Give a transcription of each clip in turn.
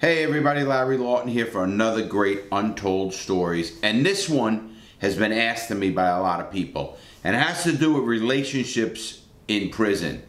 Hey everybody, Larry Lawton here for another great Untold Stories. And this one has been asked to me by a lot of people. And it has to do with relationships in prison.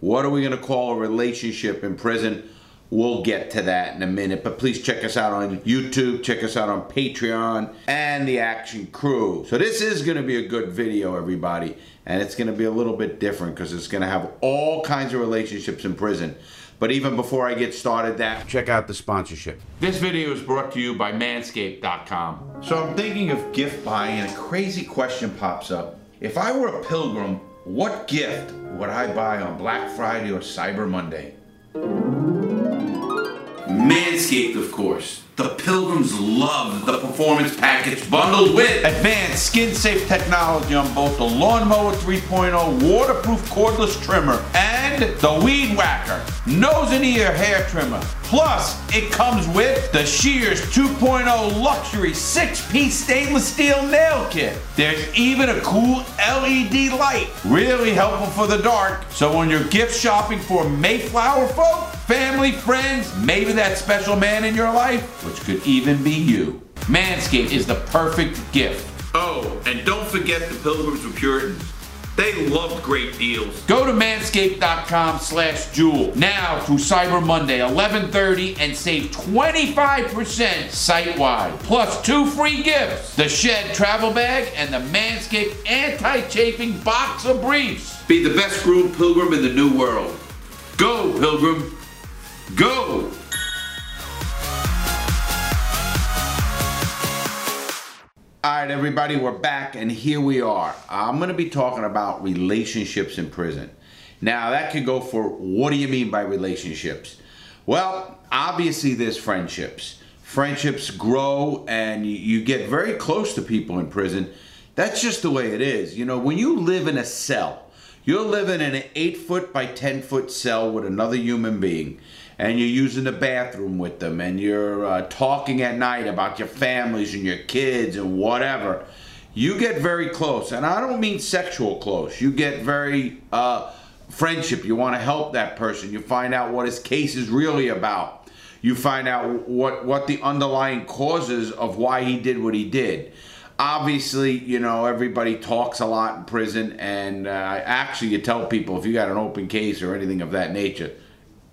What are we going to call a relationship in prison? We'll get to that in a minute. But please check us out on YouTube, check us out on Patreon, and the Action Crew. So this is going to be a good video, everybody. And it's going to be a little bit different because it's going to have all kinds of relationships in prison. But even before I get started that, check out the sponsorship. This video is brought to you by manscaped.com. So I'm thinking of gift buying and a crazy question pops up. If I were a pilgrim, what gift would I buy on Black Friday or Cyber Monday? Manscaped, of course. The pilgrims love the performance package bundled with advanced skin safe technology on both the Lawnmower 3.0 waterproof cordless trimmer and the Weed Whacker nose and ear hair trimmer. Plus, it comes with the Shears 2.0 luxury six piece stainless steel nail kit. There's even a cool LED light, really helpful for the dark. So when you're gift shopping for Mayflower folk, family, friends, maybe that special man in your life, which could even be you. Manscaped is the perfect gift. Oh, and don't forget the Pilgrims were Puritans. They loved great deals. Go to manscaped.com slash jewel now through Cyber Monday, 1130, and save 25% site-wide. Plus two free gifts. The Shed travel bag and the Manscaped anti-chafing box of briefs. Be the best groomed pilgrim in the new world. Go, pilgrim. Go! All right, everybody, we're back, and here we are. I'm going to be talking about relationships in prison. Now, that could go for what do you mean by relationships? Well, obviously, there's friendships. Friendships grow, and you get very close to people in prison. That's just the way it is. You know, when you live in a cell, you're living in an 8 foot by 10 foot cell with another human being and you're using the bathroom with them and you're uh, talking at night about your families and your kids and whatever, you get very close. And I don't mean sexual close. You get very uh, friendship. You want to help that person. You find out what his case is really about. You find out what, what the underlying causes of why he did what he did obviously, you know, everybody talks a lot in prison, and uh, actually, you tell people if you got an open case or anything of that nature,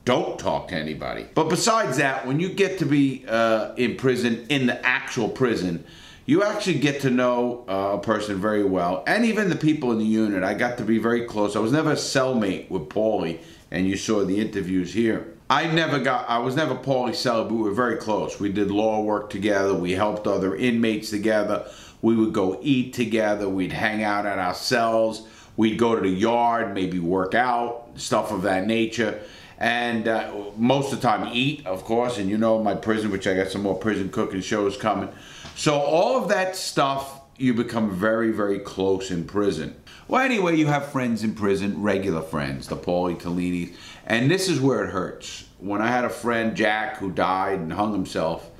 don't talk to anybody. But besides that, when you get to be uh, in prison, in the actual prison, you actually get to know uh, a person very well, and even the people in the unit. I got to be very close. I was never a cellmate with Paulie, and you saw the interviews here. I never got, I was never Paulie's cellmate, but we were very close. We did law work together, we helped other inmates together, we would go eat together, we'd hang out at our cells, we'd go to the yard, maybe work out, stuff of that nature and uh, most of the time eat, of course. And you know my prison, which I got some more prison cooking shows coming. So all of that stuff, you become very, very close in prison. Well, anyway, you have friends in prison, regular friends, the Paulie Tollinis, and this is where it hurts. When I had a friend, Jack, who died and hung himself,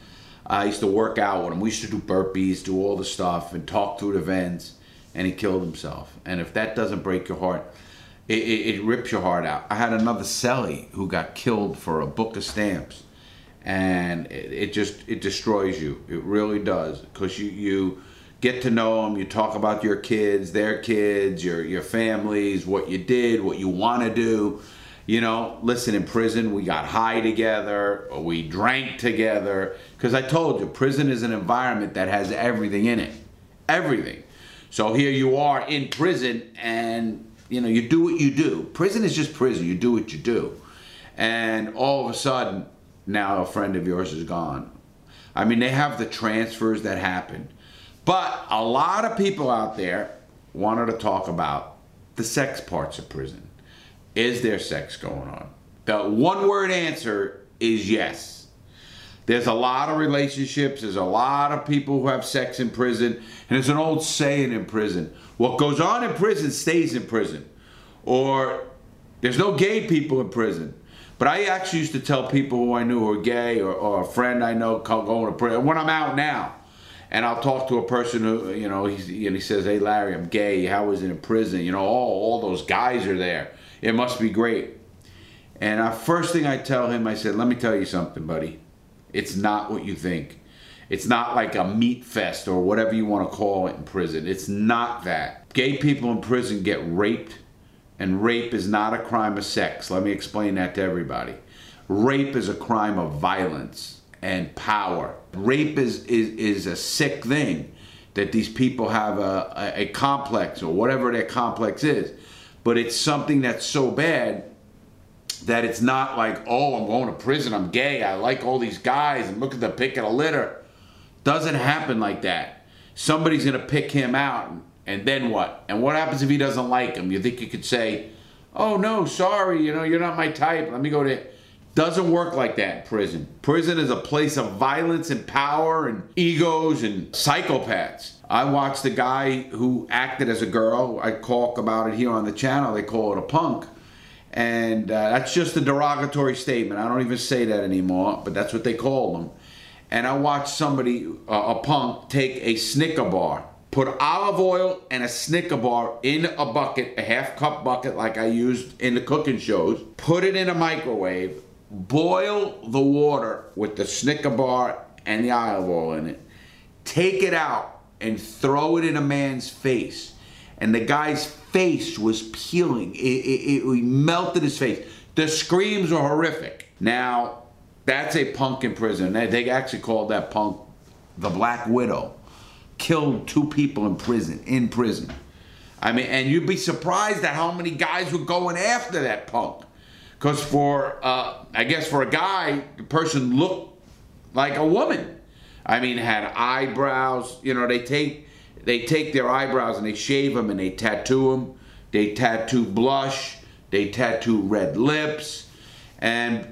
I used to work out with him. We used to do burpees, do all the stuff, and talk through the vents, and he killed himself. And if that doesn't break your heart, it, it, it, rips your heart out. I had another cellie who got killed for a book of stamps, and it, it just it destroys you. It really does because you you get to know them. You talk about your kids, their kids, your your families, what you did, what you want to do. You know, listen, in prison we got high together, we drank together. Because I told you, prison is an environment that has everything in it, everything. So here you are in prison, and you know, you do what you do. Prison is just prison. You do what you do. And all of a sudden, now a friend of yours is gone. I mean, they have the transfers that happen. But a lot of people out there wanted to talk about the sex parts of prison. Is there sex going on? The one word answer is yes. There's a lot of relationships, there's a lot of people who have sex in prison, and there's an old saying in prison what goes on in prison stays in prison. Or there's no gay people in prison. But I actually used to tell people who I knew who were gay or, or a friend I know going to prison when I'm out now. And I'll talk to a person who, you know, he's, and he says, Hey, Larry, I'm gay. How was it in prison? You know, all, all those guys are there. It must be great. And the first thing I tell him, I said, Let me tell you something, buddy. It's not what you think. It's not like a meat fest or whatever you want to call it in prison. It's not that. Gay people in prison get raped, and rape is not a crime of sex. Let me explain that to everybody. Rape is a crime of violence and power. Rape is, is, is a sick thing that these people have a, a, a complex or whatever their complex is. But it's something that's so bad that it's not like, oh, I'm going to prison, I'm gay, I like all these guys, and look at the pick of the litter. Doesn't happen like that. Somebody's gonna pick him out, and then what? And what happens if he doesn't like him? You think you could say, oh no, sorry, you know, you're not my type, let me go to. Doesn't work like that in prison. Prison is a place of violence and power and egos and psychopaths. I watched a guy who acted as a girl. I talk about it here on the channel. They call it a punk and uh, that's just a derogatory statement. I don't even say that anymore, but that's what they call them. And I watched somebody, uh, a punk, take a Snicker bar, put olive oil and a Snicker bar in a bucket, a half cup bucket like I used in the cooking shows, put it in a microwave, boil the water with the Snicker bar and the olive oil in it, take it out and throw it in a man's face. And the guy's face was peeling. It, it, it, melted his face. The screams were horrific. Now, that's a punk in prison. They, they actually called that punk the Black Widow. Killed two people in prison, in prison. I mean, and you'd be surprised at how many guys were going after that punk. Because for, uh, I guess for a guy, the person looked like a woman. I mean, had eyebrows. You know, they take they take their eyebrows and they shave them and they tattoo them. They tattoo blush. They tattoo red lips. And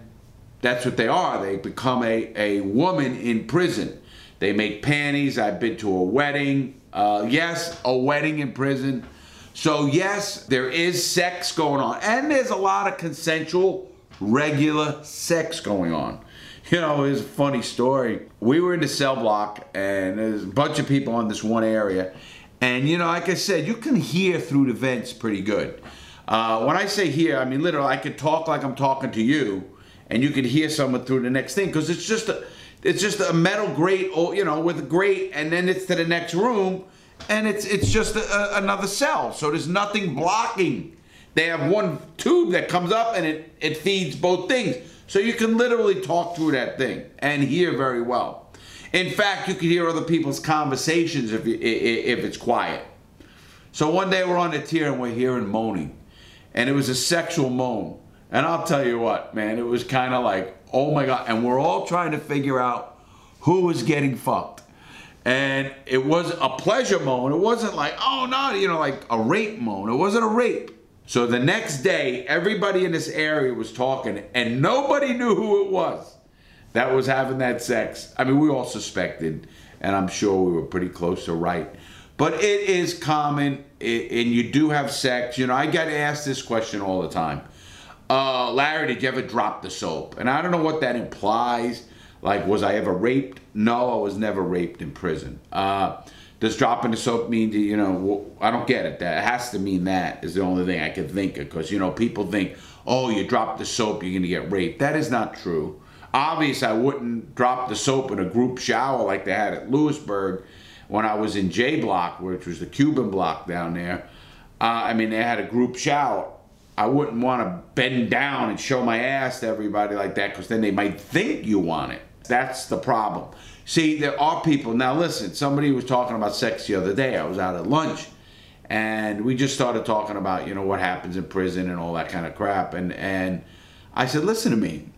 that's what they are. They become a, a woman in prison. They make panties. I've been to a wedding. Uh, yes, a wedding in prison. So, yes, there is sex going on. And there's a lot of consensual, regular sex going on. You know, it's a funny story. We were in the cell block, and there's a bunch of people in this one area. And, you know, like I said, you can hear through the vents pretty good. Uh, when I say hear, I mean literally, I could talk like I'm talking to you, and you could hear someone through the next thing, because it's just a, it's just a metal grate, or you know, with a grate, and then it's to the next room, and it's it's just a, another cell. So there's nothing blocking. They have one tube that comes up, and it it feeds both things. So you can literally talk through that thing and hear very well. In fact, you can hear other people's conversations if, you, if it's quiet. So one day we're on the tier and we're hearing moaning. And it was a sexual moan. And I'll tell you what, man, it was kind of like, oh my God. And we're all trying to figure out who was getting fucked. And it was a pleasure moan. It wasn't like, oh no, you know, like a rape moan. It wasn't a rape. So the next day, everybody in this area was talking, and nobody knew who it was that was having that sex. I mean, we all suspected, and I'm sure we were pretty close to right. But it is common, and you do have sex. You know, I get asked this question all the time. Uh, Larry, did you ever drop the soap? And I don't know what that implies. Like, was I ever raped? No, I was never raped in prison. Uh, does dropping the soap mean, you know, I don't get it. That has to mean that is the only thing I can think of. Because, you know, people think, oh, you drop the soap, you're going to get raped. That is not true. Obviously, I wouldn't drop the soap in a group shower like they had at Lewisburg when I was in J Block, which was the Cuban block down there. Uh, I mean, they had a group shower. I wouldn't want to bend down and show my ass to everybody like that because then they might think you want it. That's the problem. See, there are people. Now, listen, somebody was talking about sex the other day. I was out at lunch and we just started talking about, you know, what happens in prison and all that kind of crap. And, and I said, listen to me.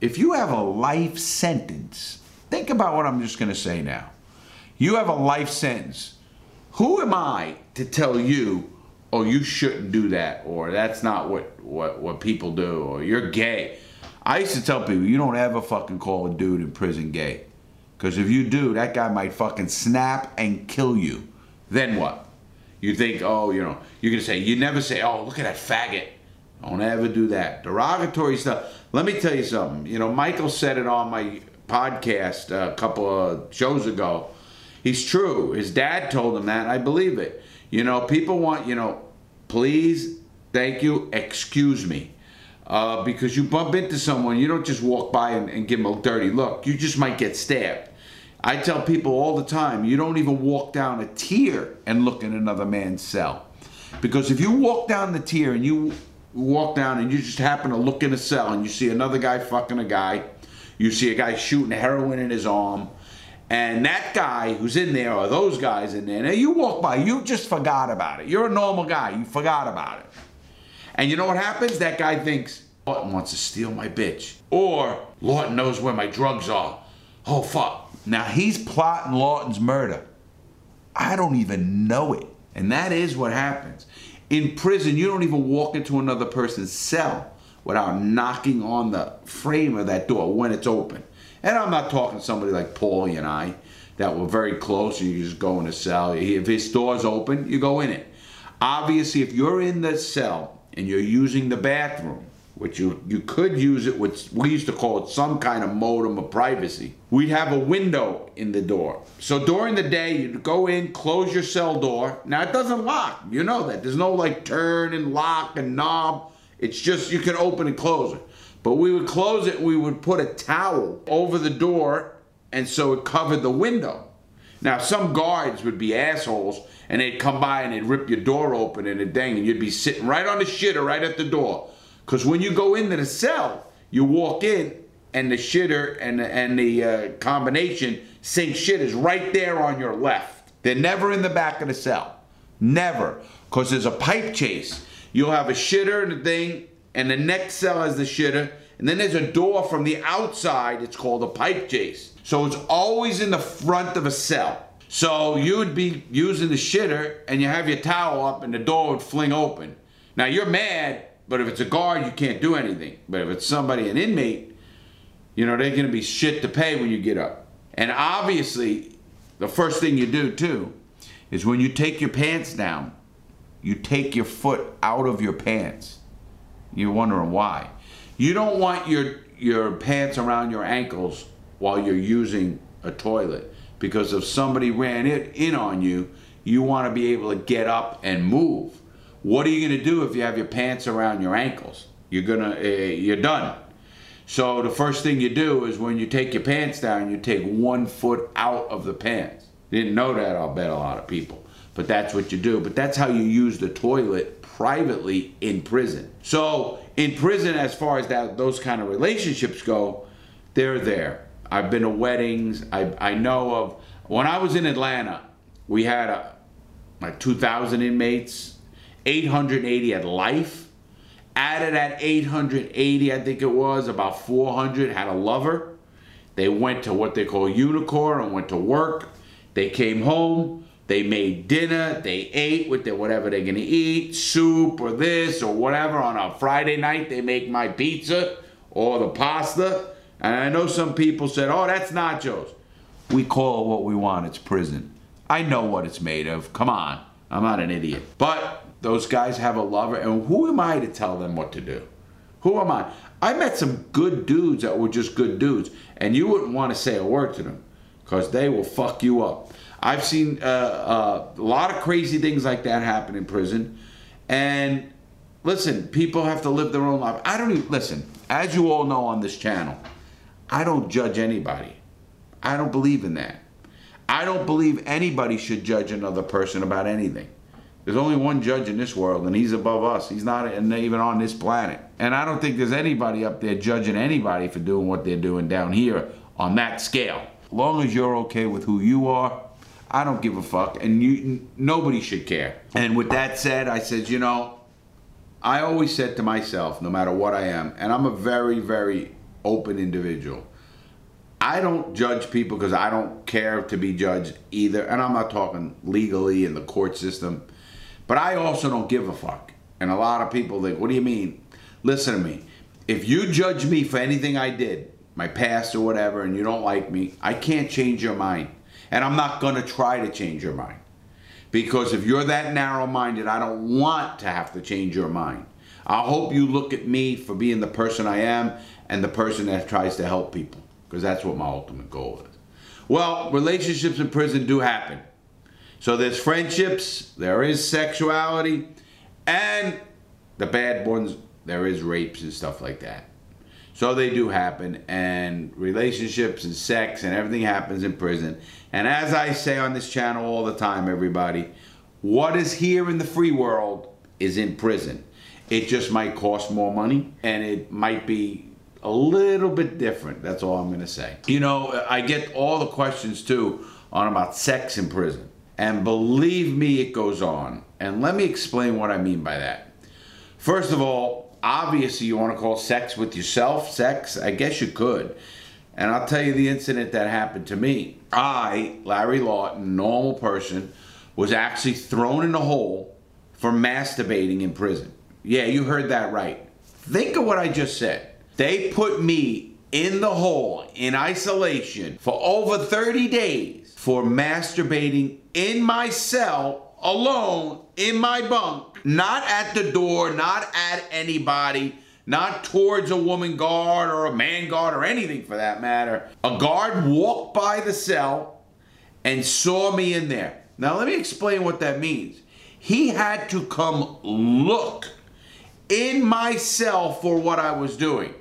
If you have a life sentence, think about what I'm just going to say now. You have a life sentence. Who am I to tell you, oh, you shouldn't do that, or that's not what, what, what people do, or you're gay? I used to tell people, you don't ever fucking call a dude in prison gay. Because if you do, that guy might fucking snap and kill you. Then what? You think, oh, you know, you're to say, you never say, oh, look at that faggot. Don't ever do that. Derogatory stuff. Let me tell you something. You know, Michael said it on my podcast a couple of shows ago. He's true. His dad told him that. I believe it. You know, people want, you know, please, thank you, excuse me. Uh, because you bump into someone, you don't just walk by and, and give them a dirty look. You just might get stabbed. I tell people all the time, you don't even walk down a tier and look in another man's cell. Because if you walk down the tier and you walk down and you just happen to look in a cell and you see another guy fucking a guy, you see a guy shooting heroin in his arm, and that guy who's in there or those guys in there, now you walk by, you just forgot about it. You're a normal guy, you forgot about it. And you know what happens? That guy thinks, Lawton wants to steal my bitch. Or Lawton knows where my drugs are. Oh fuck. Now he's plotting Lawton's murder. I don't even know it. And that is what happens. In prison, you don't even walk into another person's cell without knocking on the frame of that door when it's open. And I'm not talking somebody like Paulie and I that were very close and you just go in a cell. If his door's open, you go in it. Obviously, if you're in the cell and you're using the bathroom, which you, you could use it with, we used to call it some kind of modem of privacy. We'd have a window in the door. So during the day, you'd go in, close your cell door. Now it doesn't lock, you know that. There's no like turn and lock and knob. It's just you can open and close it. But we would close it, we would put a towel over the door, and so it covered the window. Now, some guards would be assholes, and they'd come by and they'd rip your door open and a dang, and you'd be sitting right on the shitter right at the door. Because when you go into the cell, you walk in, and the shitter and the, and the uh, combination sink shit is right there on your left. They're never in the back of the cell. Never. Because there's a pipe chase. You'll have a shitter and a thing, and the next cell has the shitter, and then there's a door from the outside. It's called a pipe chase. So it's always in the front of a cell. So you would be using the shitter, and you have your towel up, and the door would fling open. Now you're mad, but if it's a guard, you can't do anything. But if it's somebody, an inmate, you know, they're going to be shit to pay when you get up. And obviously, the first thing you do too is when you take your pants down, you take your foot out of your pants. You're wondering why. You don't want your your pants around your ankles while you're using a toilet because if somebody ran it in on you, you want to be able to get up and move. What are you going to do if you have your pants around your ankles? You're gonna uh, you're done. So the first thing you do is when you take your pants down, you take one foot out of the pants. Didn't know that, I'll bet a lot of people. But that's what you do. But that's how you use the toilet privately in prison. So in prison, as far as that those kind of relationships go, they're there. I've been to weddings. I, I know of when I was in Atlanta, we had a, like 2,000 inmates, 880 at life. Added at 880, I think it was, about 400 had a lover. They went to what they call UNICOR and went to work. They came home. They made dinner. They ate with their whatever they're gonna eat, soup or this or whatever. On a Friday night, they make my pizza or the pasta. And I know some people said, "Oh, that's nachos." We call it what we want. It's prison. I know what it's made of. Come on, I'm not an idiot. But those guys have a lover, and who am I to tell them what to do? Who am I? I met some good dudes that were just good dudes, and you wouldn't want to say a word to them because they will fuck you up. I've seen uh, uh, a lot of crazy things like that happen in prison, and listen, people have to live their own life. I don't even listen. As you all know on this channel, I don't judge anybody. I don't believe in that. I don't believe anybody should judge another person about anything. There's only one judge in this world, and he's above us. He's not even on this planet. And I don't think there's anybody up there judging anybody for doing what they're doing down here on that scale. Long as you're okay with who you are, I don't give a fuck, and you nobody should care. And with that said, I said, you know, I always said to myself, no matter what I am, and I'm a very, very open individual. I don't judge people because I don't care to be judged either, and I'm not talking legally in the court system. But I also don't give a fuck. And a lot of people think, what do you mean? Listen to me. If you judge me for anything I did, my past or whatever, and you don't like me, I can't change your mind. And I'm not going to try to change your mind. Because if you're that narrow minded, I don't want to have to change your mind. I hope you look at me for being the person I am and the person that tries to help people. Because that's what my ultimate goal is. Well, relationships in prison do happen. So there's friendships, there is sexuality, and the bad ones there is rapes and stuff like that. So they do happen, and relationships and sex and everything happens in prison. And as I say on this channel all the time, everybody, what is here in the free world is in prison. It just might cost more money, and it might be a little bit different. That's all I'm going to say. You know, I get all the questions too on about sex in prison. And believe me, it goes on. And let me explain what I mean by that. First of all, obviously, you want to call sex with yourself sex. I guess you could. And I'll tell you the incident that happened to me. I, Larry Lawton, normal person, was actually thrown in a hole for masturbating in prison. Yeah, you heard that right. Think of what I just said. They put me in the hole in isolation for over 30 days for masturbating in my cell alone in my bunk, not at the door, not at anybody, not towards a woman guard or a man guard or anything for that matter. A guard walked by the cell and saw me in there. Now, let me explain what that means. He had to come look in my cell for what I was doing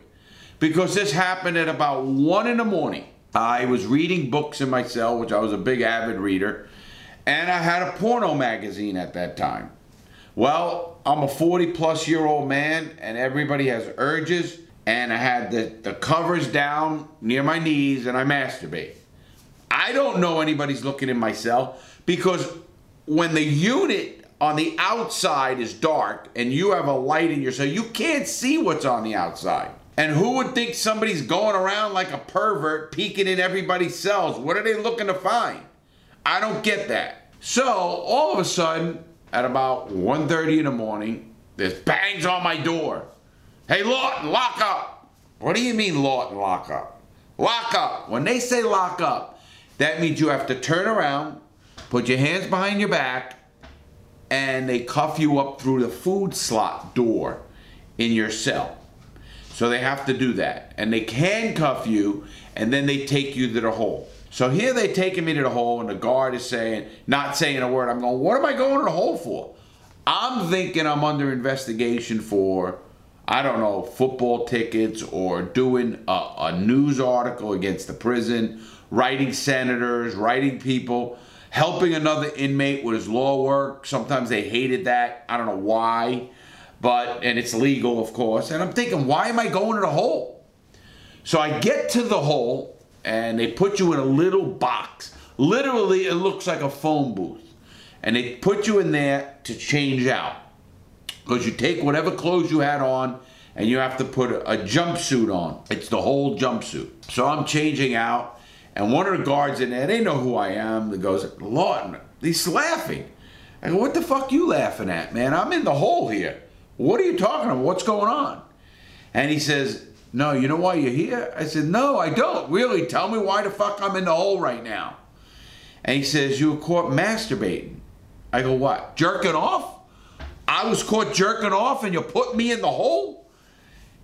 because this happened at about one in the morning. I was reading books in my cell, which I was a big avid reader, and I had a porno magazine at that time. Well, I'm a 40 plus year old man, and everybody has urges, and I had the, the covers down near my knees, and I masturbate. I don't know anybody's looking in my cell because when the unit on the outside is dark and you have a light in your cell, you can't see what's on the outside. And who would think somebody's going around like a pervert peeking in everybody's cells? What are they looking to find? I don't get that. So all of a sudden, at about 1.30 in the morning, there's bangs on my door. Hey Lawton, lock up. What do you mean Lawton, lock up? Lock up. When they say lock up, that means you have to turn around, put your hands behind your back, and they cuff you up through the food slot door in your cell. So they have to do that. And they handcuff you and then they take you to the hole. So here they taking me to the hole and the guard is saying, not saying a word. I'm going, what am I going to the hole for? I'm thinking I'm under investigation for, I don't know, football tickets or doing a, a news article against the prison, writing senators, writing people, helping another inmate with his law work. Sometimes they hated that. I don't know why but and it's legal, of course. And I'm thinking, why am I going to the hole? So I get to the hole, and they put you in a little box. Literally, it looks like a phone booth, and they put you in there to change out because you take whatever clothes you had on and you have to put a, jumpsuit on. It's the whole jumpsuit. So I'm changing out, and one of the guards in there, they know who I am. That goes, Lawton, he's laughing. I go, what the fuck you laughing at, man? I'm in the hole here. What are you talking about? What's going on? And he says, No, you know why you're here? I said, No, I don't. Really, tell me why the fuck I'm in the hole right now. And he says, You were caught masturbating. I go, What? Jerking off? I was caught jerking off and you put me in the hole?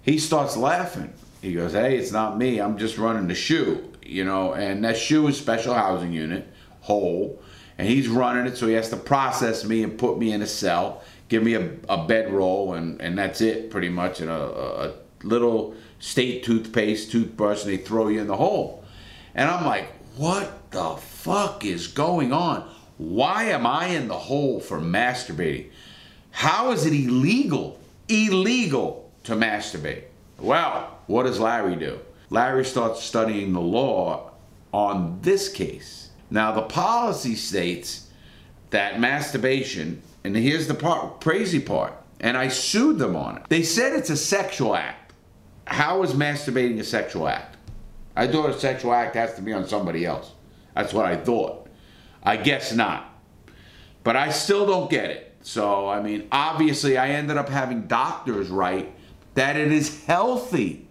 He starts laughing. He goes, Hey, it's not me. I'm just running the SHU, you know, and that SHU is special housing unit, hole. And he's running it, so he has to process me and put me in a cell give me a, a bedroll and, and that's it pretty much and a, a little state toothpaste toothbrush and they throw you in the hole and i'm like what the fuck is going on why am i in the hole for masturbating how is it illegal illegal to masturbate well what does larry do larry starts studying the law on this case now the policy states that masturbation and here's the part, crazy part. And I sued them on it. They said it's a sexual act. How is masturbating a sexual act? I thought a sexual act has to be on somebody else. That's what I thought. I guess not. But I still don't get it. So, I mean, obviously, I ended up having doctors write that it is healthy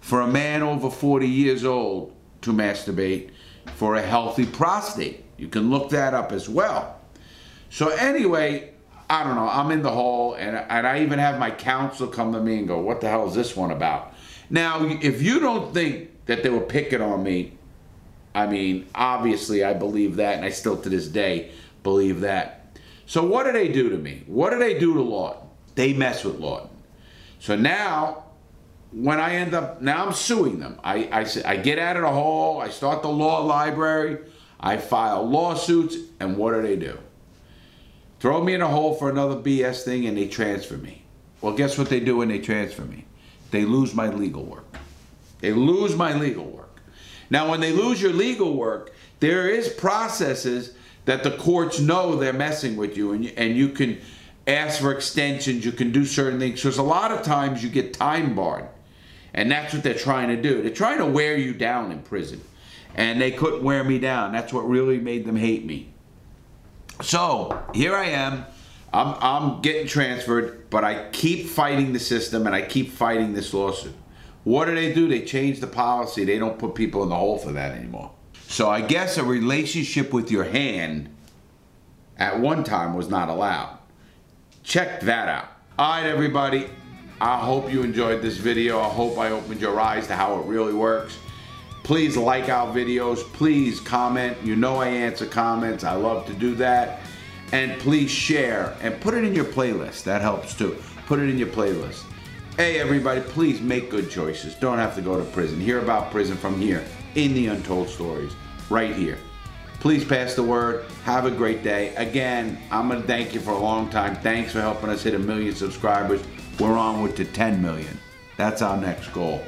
for a man over 40 years old to masturbate for a healthy prostate. You can look that up as well. So anyway, I don't know. I'm in the hole, and and I even have my counsel come to me and go, "What the hell is this one about?" Now, if you don't think that they were picking on me, I mean, obviously I believe that, and I still to this day believe that. So what do they do to me? What do they do to Lawton? They mess with Lawton. So now, when I end up, now I'm suing them. I, I, I get out of the hole, I start the law library, I file lawsuits, and what do they do? Throw me in a hole for another BS thing and they transfer me. Well, guess what they do when they transfer me? They lose my legal work. They lose my legal work. Now, when they lose your legal work, there is processes that the courts know they're messing with you and you, and you can ask for extensions, you can do certain things. Because a lot of times you get time barred. And that's what they're trying to do. They're trying to wear you down in prison. And they couldn't wear me down. That's what really made them hate me. So here I am. I'm, I'm getting transferred, but I keep fighting the system and I keep fighting this lawsuit. What do they do? They change the policy. They don't put people in the hole for that anymore. So I guess a relationship with your hand at one time was not allowed. Check that out. All right, everybody. I hope you enjoyed this video. I hope I opened your eyes to how it really works. Please like our videos. Please comment. You know I answer comments. I love to do that. And please share and put it in your playlist. That helps too. Put it in your playlist. Hey, everybody, please make good choices. Don't have to go to prison. Hear about prison from here in the Untold Stories, right here. Please pass the word. Have a great day. Again, I'm going to thank you for a long time. Thanks for helping us hit a million subscribers. We're on with to 10 million. That's our next goal.